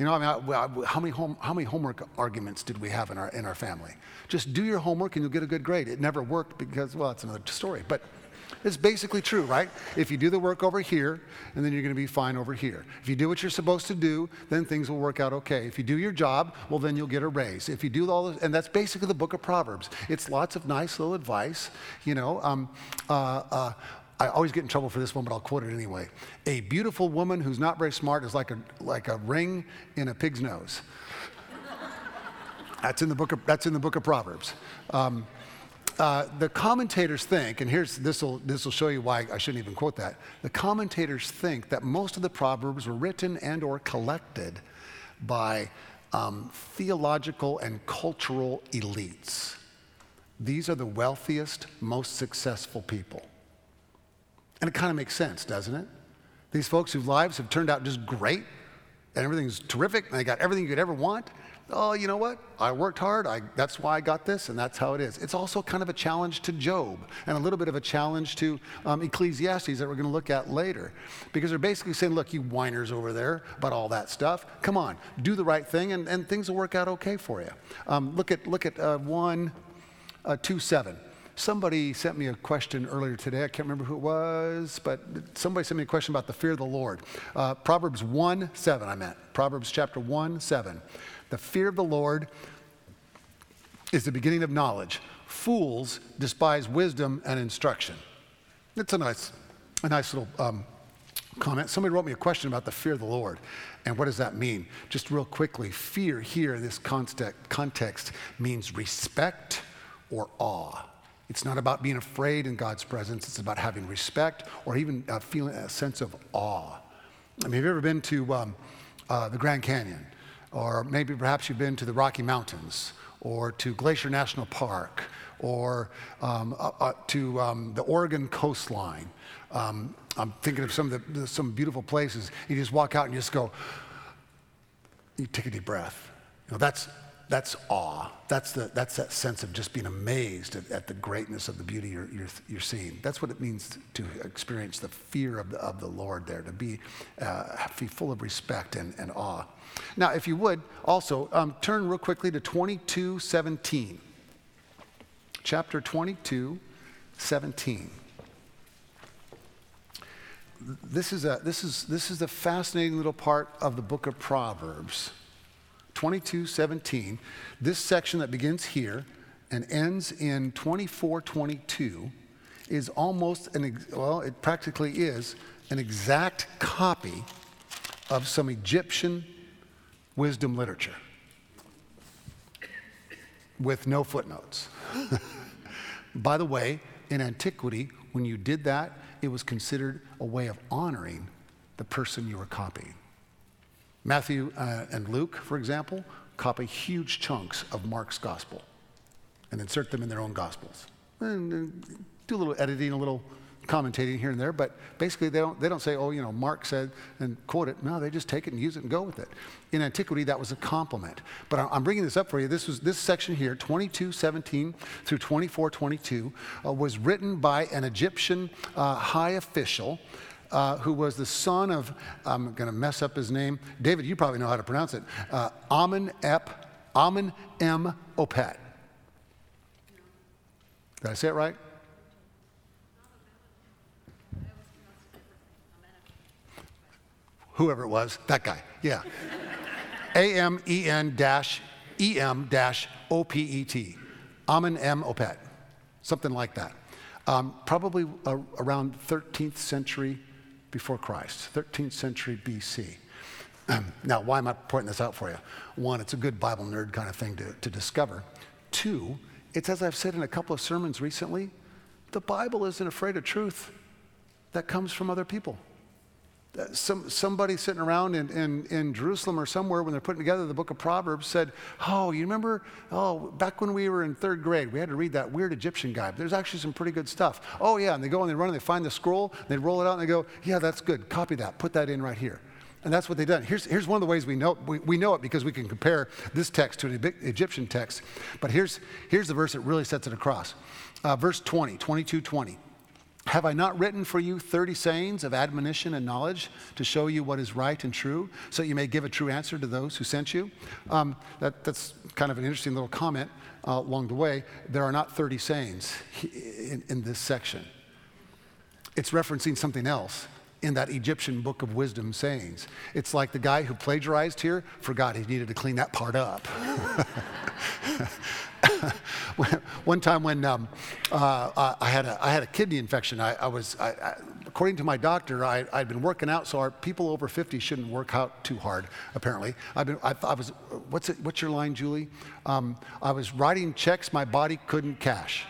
You know, I mean, how many, home, how many homework arguments did we have in our, in our family? Just do your homework and you'll get a good grade. It never worked because, well, it's another story. But it's basically true, right? If you do the work over here, and then you're going to be fine over here. If you do what you're supposed to do, then things will work out okay. If you do your job, well, then you'll get a raise. If you do all this, and that's basically the book of Proverbs. It's lots of nice little advice, you know. Um, uh, uh, I always get in trouble for this one, but I'll quote it anyway. A beautiful woman who's not very smart is like a, like a ring in a pig's nose. *laughs* that's, in the book of, that's in the book of Proverbs. Um, uh, the commentators think, and here's this will this will show you why I shouldn't even quote that. The commentators think that most of the proverbs were written and or collected by um, theological and cultural elites. These are the wealthiest, most successful people. And it kind of makes sense, doesn't it? These folks whose lives have turned out just great and everything's terrific and they got everything you could ever want. Oh, you know what? I worked hard. I, that's why I got this, and that's how it is. It's also kind of a challenge to Job and a little bit of a challenge to um, Ecclesiastes that we're going to look at later. Because they're basically saying, look, you whiners over there about all that stuff. Come on, do the right thing, and, and things will work out okay for you. Um, look at, look at uh, 1, uh, 2 7. Somebody sent me a question earlier today. I can't remember who it was, but somebody sent me a question about the fear of the Lord. Uh, Proverbs 1 7, I meant. Proverbs chapter 1 7. The fear of the Lord is the beginning of knowledge. Fools despise wisdom and instruction. It's a nice, a nice little um, comment. Somebody wrote me a question about the fear of the Lord. And what does that mean? Just real quickly, fear here in this context means respect or awe. It's not about being afraid in God's presence, it's about having respect or even uh, feeling a sense of awe. I mean, have you ever been to um, uh, the Grand Canyon? Or maybe perhaps you've been to the Rocky Mountains or to Glacier National Park or um, uh, uh to um, the Oregon coastline. Um, I'm thinking of some of the, some beautiful places. You just walk out and you just go, you take a deep breath. You know, that's, that's awe. That's, the, that's that sense of just being amazed at, at the greatness of the beauty you're, you're, you're, seeing. That's what it means to experience the fear of the, of the Lord there, to be, uh, be full of respect and, and awe. Now, if you would, also um, turn real quickly to 2217. Chapter 22, 17 this is, a, this, is, this is a fascinating little part of the book of Proverbs. 22 17. This section that begins here and ends in 24 22 is almost an, well, it practically is an exact copy of some Egyptian wisdom literature with no footnotes. *laughs* By the way, in antiquity, when you did that, it was considered a way of honoring the person you were copying. Matthew uh, and Luke, for example, copy huge chunks of Mark's gospel and insert them in their own gospels. And, and do a little editing, a little commentating here and there, but basically they don't, they don't say, oh, you know, Mark said and quote it. No, they just take it and use it and go with it. In antiquity, that was a compliment. But I'm bringing this up for you. This was this section here, 22:17 through 24:22, uh, was written by an Egyptian uh, high official. Uh, who was the son of, I'm going to mess up his name. David, you probably know how to pronounce it. Uh, Amen Ep, M. Opet. Did I say it right? whoever it was, that guy, yeah. A M E N dash E M dash O P E T. Amen M Opet, something like that. Um, probably uh, around 13th century before Christ, 13th century BC. *clears throat* now, why am I pointing this out for you? One, it's a good Bible nerd kind of thing to, to discover. Two, it's as I've said in a couple of sermons recently, the Bible isn't afraid of truth that comes from other people some, somebody sitting around in, in, in, Jerusalem or somewhere when they're putting together the book of Proverbs said, Oh, you remember? Oh, back when we were in third grade, we had to read that weird Egyptian guy. But there's actually some pretty good stuff. Oh, yeah. And they go and they run and they find the scroll, and they roll it out and they go, Yeah, that's good. Copy that. Put that in right here. And that's what they've done. Here's, here's one of the ways we know, we, we know it because we can compare this text to an Egyptian text. But here's, here's the verse that really sets it across. Uh, verse 20, 22 20. Have I not written for you 30 sayings of admonition and knowledge to show you what is right and true, so that you may give a true answer to those who sent you? Um, that, that's kind of an interesting little comment uh, along the way. There are not 30 sayings in, in this section, it's referencing something else in that Egyptian book of wisdom sayings. It's like the guy who plagiarized here forgot he needed to clean that part up. *laughs* One time when um, uh, I, had a, I had a kidney infection, I, I was, I, I, according to my doctor, I, had been working out, so our people over 50 shouldn't work out too hard, apparently. I've been, I, was, what's, it, what's your line, Julie? Um, I was writing checks my body couldn't cash.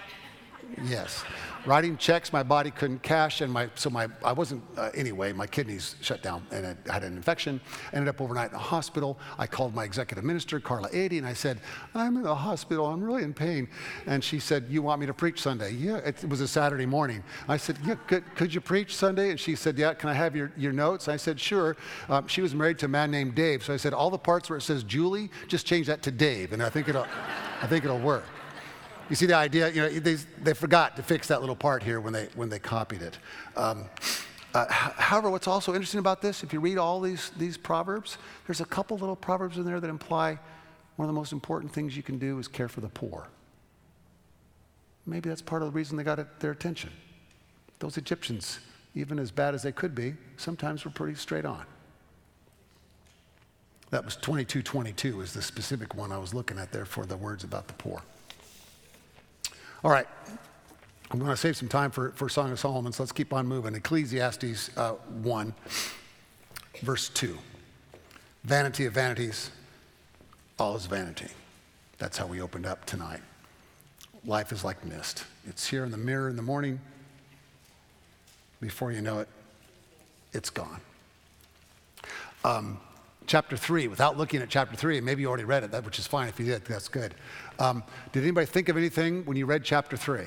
Yes writing checks my body couldn't cash, and my so my I wasn't uh, anyway. My kidneys shut down, and I had an infection. Ended up overnight in the hospital. I called my executive minister, Carla Ady, and I said, "I'm in the hospital. I'm really in pain." And she said, "You want me to preach Sunday?" Yeah, it was a Saturday morning. I said, "Yeah, could, could you preach Sunday?" And she said, "Yeah." Can I have your, your notes? I said, "Sure." Um, she was married to a man named Dave, so I said, "All the parts where it says Julie, just change that to Dave, and I think it'll, I think it'll work." You see the idea? You know, they, they forgot to fix that little part here when they, when they copied it. Um, uh, however, what's also interesting about this, if you read all these, these proverbs, there's a couple little proverbs in there that imply one of the most important things you can do is care for the poor. Maybe that's part of the reason they got their attention. Those Egyptians, even as bad as they could be, sometimes were pretty straight on. That was 2222 is the specific one I was looking at there for the words about the poor. All right. I'm going to save some time for, for Song of Solomon, so let's keep on moving. Ecclesiastes uh, 1, verse 2. Vanity of vanities, all is vanity. That's how we opened up tonight. Life is like mist. It's here in the mirror in the morning. Before you know it, it's gone. Um, chapter 3, without looking at chapter 3, maybe you already read it, that, which is fine if you did, that's good. Um, did anybody think of anything when you read chapter 3?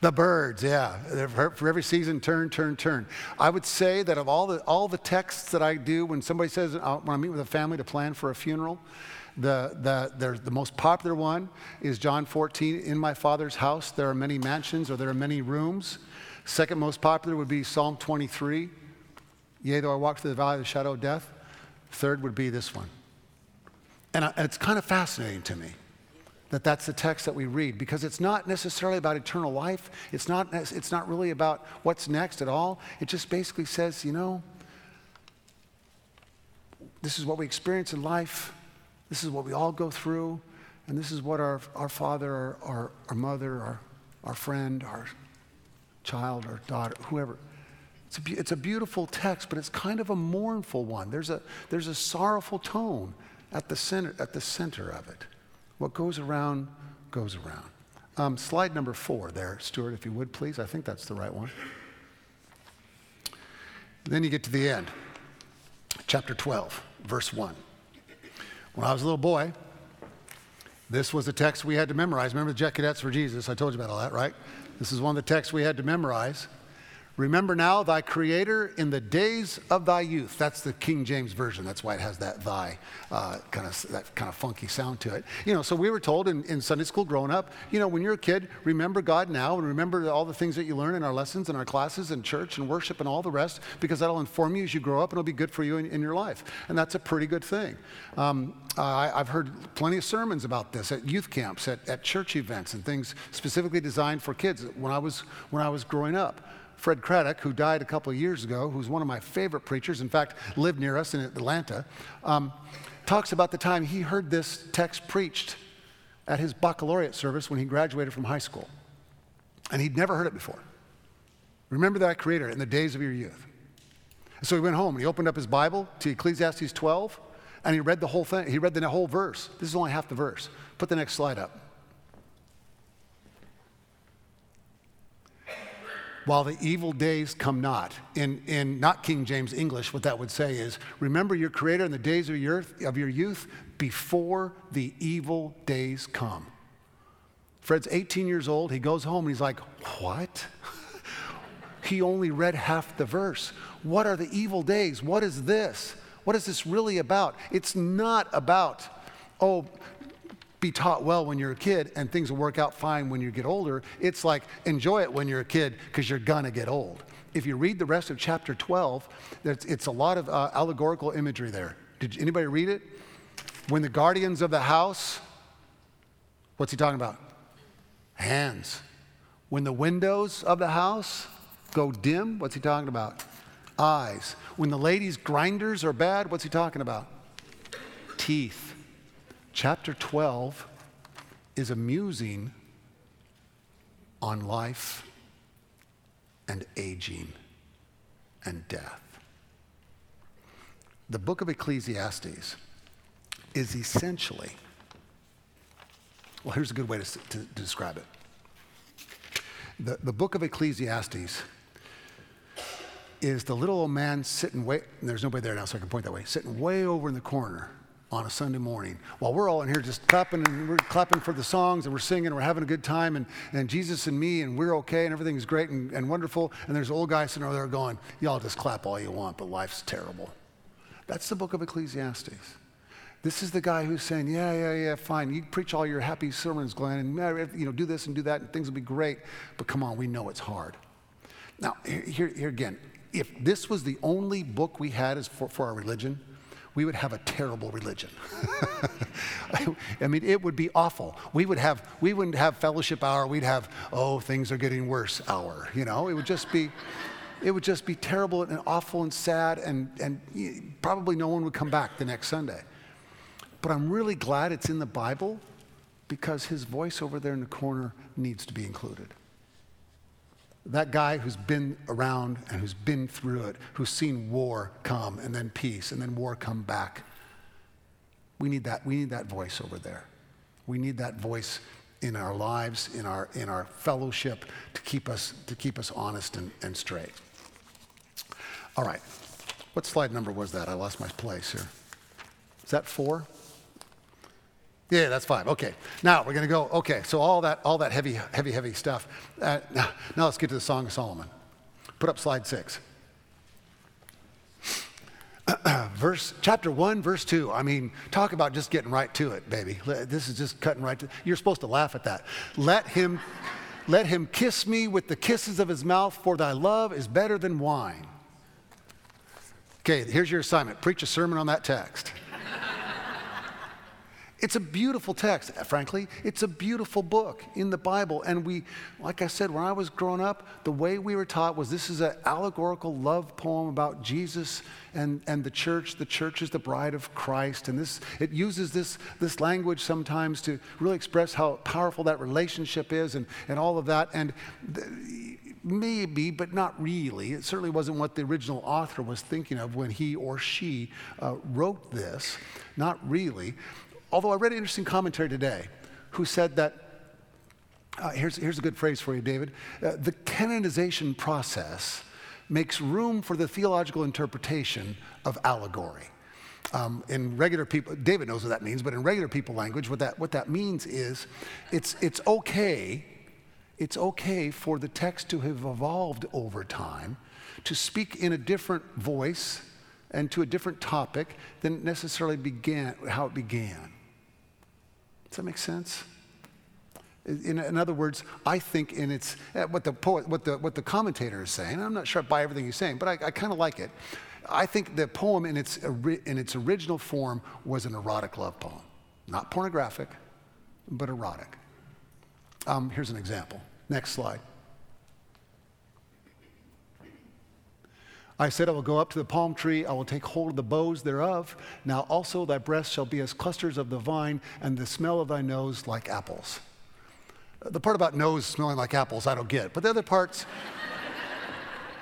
The Byrds, yeah. For every season, turn, turn, turn. I would say that of all the, all the texts that I do, when somebody says, uh, when I meet with a family to plan for a funeral, the, the, the most popular one is John 14, in my Father's house there are many mansions or there are many rooms. Second most popular would be Psalm 23, yea, though I walk through the valley of the shadow of death. Third would be this one. And, I, and it's kind of fascinating to me that that's the text that we read because it's not necessarily about eternal life. It's not, it's not really about what's next at all. It just basically says, you know, this is what we experience in life. This is what we all go through. And this is what our, our father, our, our, our mother, our, our friend, our child, our daughter, whoever. It's a, it's a beautiful text, but it's kind of a mournful one. There's a, there's a sorrowful tone at the, center, at the center of it. What goes around, goes around. Um, slide number four there, Stuart, if you would, please. I think that's the right one. Then you get to the end, chapter 12, verse 1. When I was a little boy, this was the text we had to memorize. Remember the Jet Cadets for Jesus? I told you about all that, right? This is one of the texts we had to memorize. Remember now thy Creator in the days of thy youth. That's the King James Version. That's why it has that thy uh, kind of that kind of funky sound to it. You know, so we were told in, in Sunday school growing up, you know, when you're a kid, remember God now and remember all the things that you learn in our lessons and our classes and church and worship and all the rest, because that'll inform you as you grow up and it'll be good for you in, in your life. And that's a pretty good thing. Um, I, have heard plenty of sermons about this at youth camps, at, at church events, and things specifically designed for kids when I was when I was growing up. Fred Craddock, who died a couple years ago, who's one of my favorite preachers, in fact, lived near us in Atlanta, um, talks about the time he heard this text preached at his baccalaureate service when he graduated from high school. And he'd never heard it before. Remember that Creator in the days of your youth. So he went home and he opened up his Bible to Ecclesiastes 12 and he read the whole thing. He read the whole verse. This is only half the verse. Put the next slide up. While the evil days come not. In, in not King James English, what that would say is, remember your Creator in the days of your, of your youth before the evil days come. Fred's 18 years old. He goes home and he's like, What? *laughs* he only read half the verse. What are the evil days? What is this? What is this really about? It's not about, oh, be taught well when you're a kid and things will work out fine when you get older. It's like enjoy it when you're a kid because you're going to get old. If you read the rest of chapter 12, it's a lot of uh, allegorical imagery there. Did anybody read it? When the guardians of the house, what's he talking about? Hands. When the windows of the house go dim, what's he talking about? Eyes. When the ladies' grinders are bad, what's he talking about? Teeth. Chapter 12 is a musing on life and aging and death. The book of Ecclesiastes is essentially, well, here's a good way to, to, to describe it. The, the book of Ecclesiastes is the little old man sitting way, there's nobody there now, so I can point that way, sitting way over in the corner on a Sunday morning while we're all in here just clapping and we're clapping for the songs and we're singing and we're having a good time and, and Jesus and me and we're okay and everything's great and, and wonderful. And there's old guys sitting over there going, Y'all just clap all you want, but life's terrible. That's the book of Ecclesiastes. This is the guy who's saying, Yeah, yeah, yeah, fine. You preach all your happy sermons, Glenn, and uh, you know, do this and do that, and things will be great. But come on, we know it's hard. Now, here, here again, if this was the only book we had as for, for our religion, we would have a terrible religion. *laughs* I mean, it would be awful. We would have, we wouldn't have fellowship hour. We'd have, oh, things are getting worse hour. You know, it would just be, it would just be terrible and awful and sad, and, and probably no one would come back the next Sunday. But I'm really glad it's in the Bible because his voice over there in the corner needs to be included that guy who's been around and who's been through it, who's seen war come and then peace and then war come back. We need that, we need that voice over there. We need that voice in our lives, in our, in our fellowship to keep us, to keep us honest and, and straight. All right. What slide number was that? I lost my place here. Is that four? Yeah, that's five. Okay. Now we're going to go. Okay, so all that, all that heavy, heavy, heavy stuff. Uh, now, now let's get to the Song of Solomon. Put up slide six. *clears throat* verse chapter 1 verse 2 i mean talk about just getting right to it baby this is just cutting right to you're supposed to laugh at that let him let him kiss me with the kisses of his mouth for thy love is better than wine okay here's your assignment preach a sermon on that text it's a beautiful text, frankly. It's a beautiful book in the Bible. And we, like I said, when I was growing up, the way we were taught was this is an allegorical love poem about Jesus and, and the church. The church is the bride of Christ. And this, it uses this, this language sometimes to really express how powerful that relationship is and, and all of that. And th- maybe, but not really. It certainly wasn't what the original author was thinking of when he or she uh, wrote this. Not really. Although I read an interesting commentary today who said that, uh, here's, here's a good phrase for you, David. Uh, the canonization process makes room for the theological interpretation of allegory. Um, in regular people, David knows what that means, but in regular people language, what that, what that means is it's, it's okay, it's okay for the text to have evolved over time, to speak in a different voice and to a different topic than necessarily began, how it began. Does that make sense? In, in, other words, I think in its, eh, what the, poet, what, the, what the commentator is saying, I'm not sure I buy everything he's saying, but I, I kind of like it. I think the poem in its, in its original form was an erotic love poem. Not pornographic, but erotic. Um, here's an example. Next slide. I said, I will go up to the palm tree, I will take hold of the boughs thereof. Now also thy breasts shall be as clusters of the vine, and the smell of thy nose like apples. The part about nose smelling like apples, I don't get, but the other parts,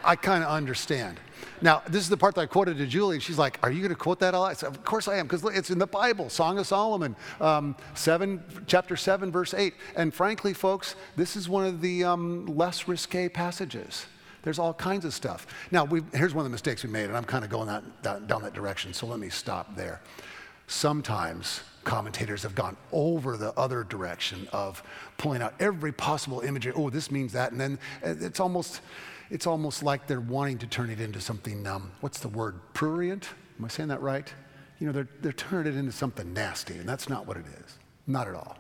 I kind of understand. Now, this is the part that I quoted to Julie, and she's like, Are you going to quote that a lot? I said, Of course I am, because it's in the Bible, Song of Solomon, um, seven, chapter 7, verse 8. And frankly, folks, this is one of the um, less risque passages. There's all kinds of stuff. Now, here's one of the mistakes we made, and I'm kind of going that, that, down that direction, so let me stop there. Sometimes commentators have gone over the other direction of pulling out every possible imagery. Oh, this means that, and then uh, it's almost, it's almost like they're wanting to turn it into something. Um, what's the word? Prurient? Am I saying that right? You know, they're, they're turning it into something nasty, and that's not what it is. Not at all.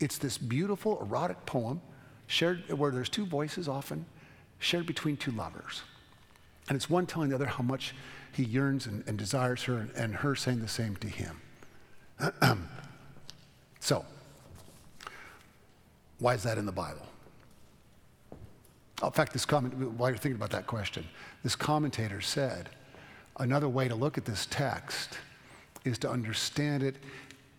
It's this beautiful erotic poem shared where there's two voices often shared between two lovers. And it's one telling the other how much he yearns and, and desires her, and, and her saying the same to him. *clears throat* so, why is that in the Bible? Oh, in fact, this comment, while you're thinking about that question, this commentator said another way to look at this text is to understand it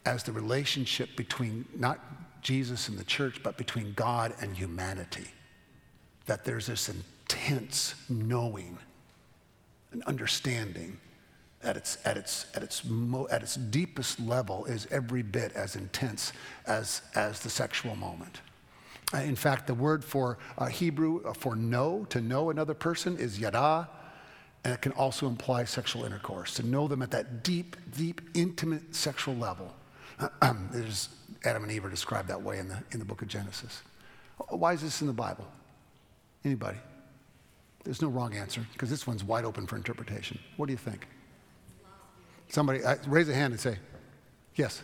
as the relationship between not Jesus and the church, but between God and humanity that there's this intense knowing and understanding at its, at its, at its, mo- at its deepest level is every bit as intense as, as the sexual moment. Uh, in fact, the word for uh, Hebrew uh, for know, to know another person, is yada, and it can also imply sexual intercourse, to know them at that deep, deep, intimate sexual level. *clears throat* Adam and Eve are described that way in the, in the book of Genesis. Why is this in the Bible? Anybody? There's no wrong answer because this one's wide open for interpretation. What do you think? Somebody uh, raise a hand and say, yes.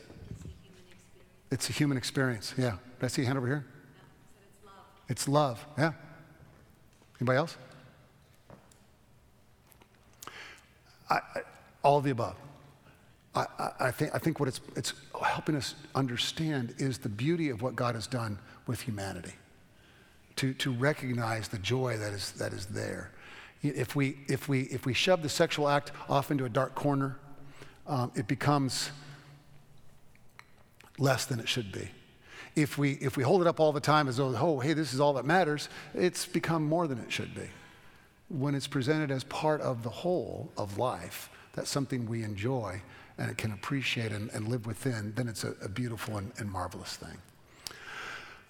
It's a human experience. Yeah. Did I see a hand over here? No, it's love. It's love. Yeah. Anybody else? I, I, all of the above. I, I, think, I think what it's, it's helping us understand is the beauty of what God has done with humanity to, to recognize the joy that is, that is there. If we, if, we, if we shove the sexual act off into a dark corner, um, it becomes less than it should be. If we, if we hold it up all the time as though, oh, hey, this is all that matters, it's become more than it should be. When it's presented as part of the whole of life, that's something we enjoy and it can appreciate and, and live within, then it's a, a beautiful and, and marvelous thing.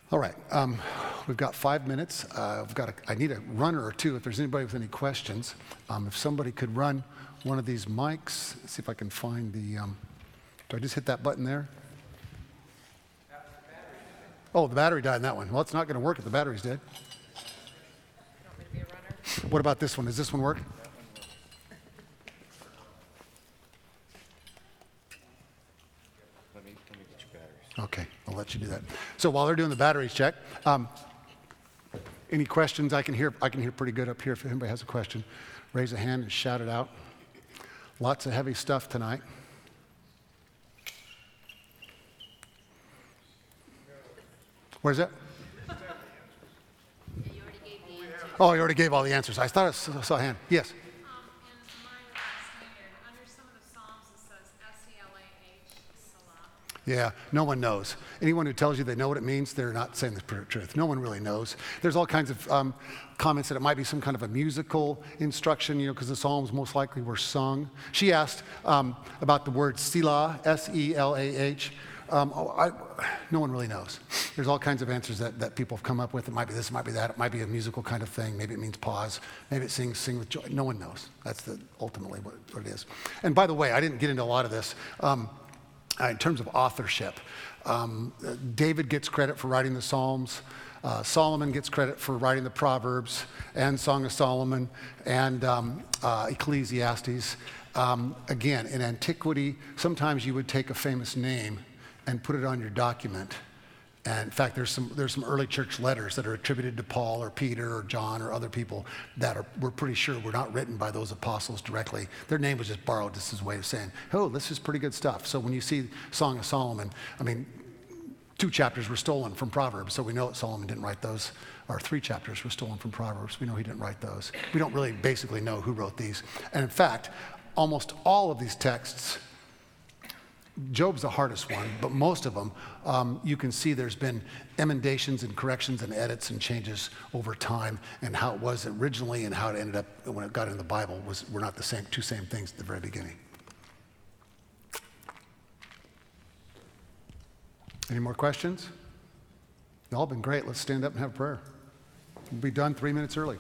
All right, um, we've got five minutes. Uh, I've got a, I need a runner or two if there's anybody with any questions. Um, if somebody could run one of these mics, see if I can find the. Um, do I just hit that button there? Oh, the battery died in that one. Well, it's not going to work if the battery's dead. What about this one? Does this one work? Let me, let me get your batteries. Okay, I'll let you do that. So while they're doing the batteries check, um, any questions? I can hear. I can hear pretty good up here. If anybody has a question, raise a hand and shout it out. Lots of heavy stuff tonight. Where's that? You already gave the answer. Oh, you already gave all the answers. I thought I saw saw a hand. Yes. Um, in my standard, under some of the Psalms, it says S-E-L-A-H, Salah. Yeah, no one knows. Anyone who tells you they know what it means, they're not saying the truth. No one really knows. There's all kinds of um, comments that it might be some kind of a musical instruction, you know, because the Psalms most likely were sung. She asked um, about the word Selah, S E L A H. Um, oh, I, no one really knows. There's all kinds of answers that, that people have come up with. It might be this, it might be that, it might be a musical kind of thing. Maybe it means pause. Maybe it sings sing with joy. No one knows. That's the, ultimately what, what it is. And by the way, I didn't get into a lot of this. Um, uh, in terms of authorship, um, David gets credit for writing the Psalms. Uh, Solomon gets credit for writing the Proverbs and Song of Solomon and um, uh, Ecclesiastes. Um, again, in antiquity, sometimes you would take a famous name and put it on your document. And in fact, there's some, there's some early church letters that are attributed to Paul or Peter or John or other people that are, we're pretty sure were not written by those apostles directly. Their name was just borrowed This is a way of saying, oh, this is pretty good stuff. So when you see Song of Solomon, I mean, two chapters were stolen from Proverbs, so we know that Solomon didn't write those. Or three chapters were stolen from Proverbs. We know he didn't write those. We don't really basically know who wrote these. And in fact, almost all of these texts Job's the hardest one, but most of them, um, you can see there's been emendations and corrections and edits and changes over time, and how it was originally and how it ended up when it got in the Bible was were not the same two same things at the very beginning. Any more questions? Y'all been great. Let's stand up and have a prayer. We'll be done three minutes early.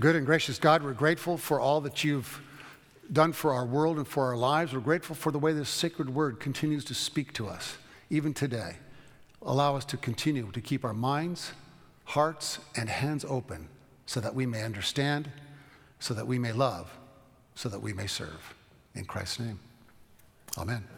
Good and gracious God, we're grateful for all that you've done for our world and for our lives. We're grateful for the way this sacred word continues to speak to us, even today. Allow us to continue to keep our minds, hearts, and hands open so that we may understand, so that we may love, so that we may serve. In Christ's name, amen.